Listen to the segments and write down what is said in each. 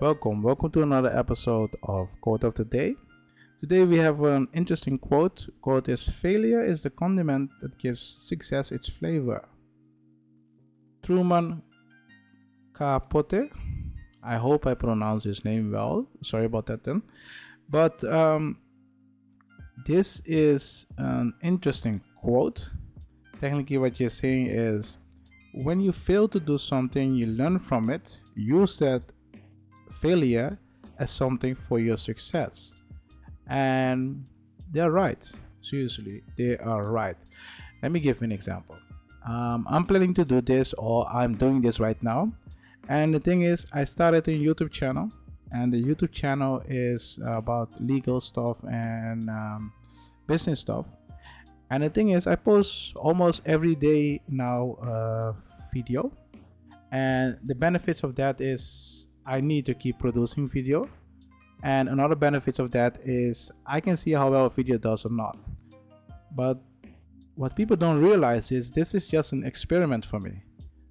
welcome. Welcome to another episode of Quote of the Day. Today we have an interesting quote. Quote is Failure is the condiment that gives success its flavor. Truman Capote. I hope I pronounce his name well. Sorry about that then. But um, this is an interesting quote. Technically, what you're saying is when you fail to do something, you learn from it, use that failure as something for your success. And they're right. Seriously, they are right. Let me give you an example. Um, I'm planning to do this, or I'm doing this right now. And the thing is, I started a YouTube channel, and the YouTube channel is about legal stuff and um, business stuff. And the thing is, I post almost every day now uh, video, and the benefits of that is I need to keep producing video. And another benefit of that is I can see how well a video does or not. But what people don't realize is this is just an experiment for me.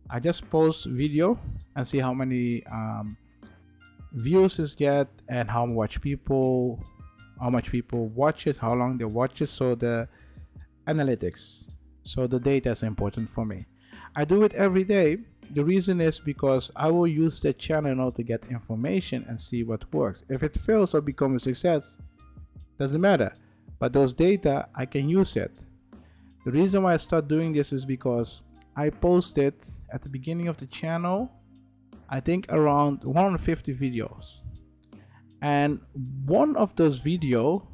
I just post video and see how many um, views it get and how much people how much people watch it, how long they watch it. So the analytics, so the data is important for me. I do it every day the reason is because I will use the channel to get information and see what works. If it fails or becomes a success, doesn't matter. But those data, I can use it. The reason why I start doing this is because I posted at the beginning of the channel, I think around 150 videos. And one of those video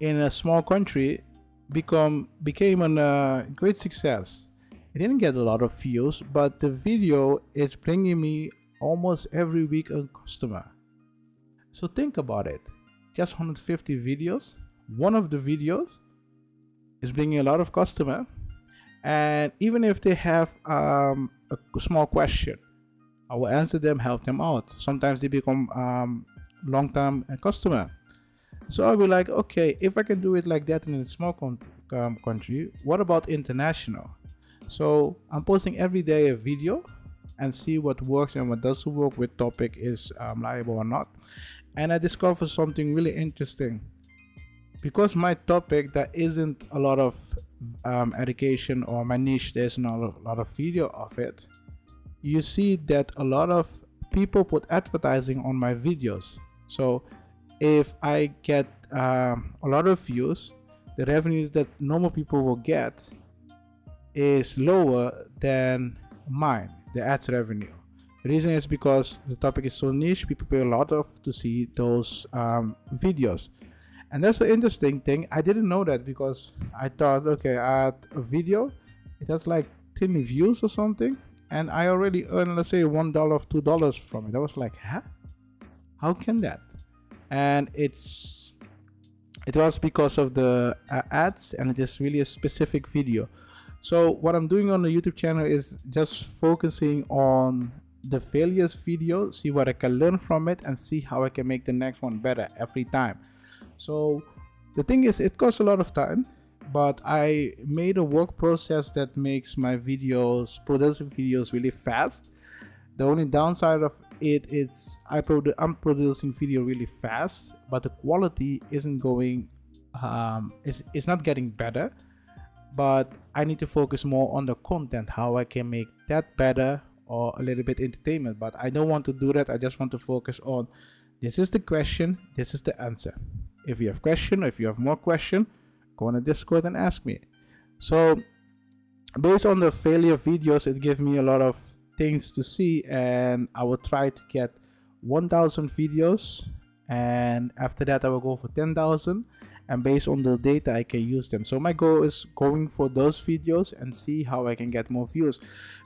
in a small country become became a uh, great success it didn't get a lot of views, but the video is bringing me almost every week a customer. So think about it. Just 150 videos. One of the videos is bringing a lot of customer. And even if they have um, a small question, I will answer them, help them out. Sometimes they become um, long-term customer. So I'll be like, okay, if I can do it like that in a small um, country, what about international? So I'm posting every day a video and see what works and what doesn't work, with topic is um, liable or not. And I discovered something really interesting. Because my topic, there isn't a lot of um, education or my niche, there's not a lot of video of it. You see that a lot of people put advertising on my videos. So if I get um, a lot of views, the revenues that normal people will get is lower than mine, the ads revenue. The reason is because the topic is so niche, people pay a lot of to see those um, videos. And that's the interesting thing. I didn't know that because I thought, okay, I had a video, it has like 10 views or something, and I already earn, let's say, one dollar or two dollars from it. I was like, huh? How can that? And it's it was because of the uh, ads, and it is really a specific video. So what I'm doing on the YouTube channel is just focusing on the failures video, see what I can learn from it and see how I can make the next one better every time. So the thing is it costs a lot of time but I made a work process that makes my videos, producing videos really fast. The only downside of it is I produ- I'm producing video really fast, but the quality isn't going, um, it's, it's not getting better but I need to focus more on the content, how I can make that better or a little bit entertainment. But I don't want to do that. I just want to focus on this is the question, this is the answer. If you have question, if you have more question, go on the Discord and ask me. So based on the failure videos, it gave me a lot of things to see and I will try to get 1000 videos and after that I will go for 10,000 and based on the data I can use them. So my goal is going for those videos and see how I can get more views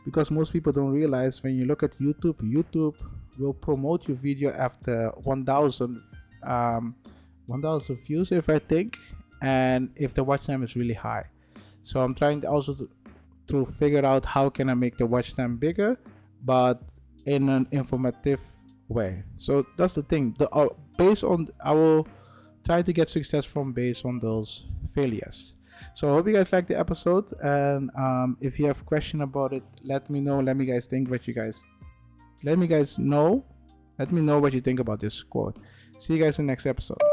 because most people don't realize when you look at YouTube, YouTube will promote your video after 1000 um 1000 views if I think and if the watch time is really high. So I'm trying to also to, figure out how can I make the watch time bigger but in an informative way. So that's the thing. The uh, based on our try to get success from based on those failures so i hope you guys like the episode and um, if you have question about it let me know let me guys think what you guys let me guys know Let me know what you think about this quote. See you guys in the next episode.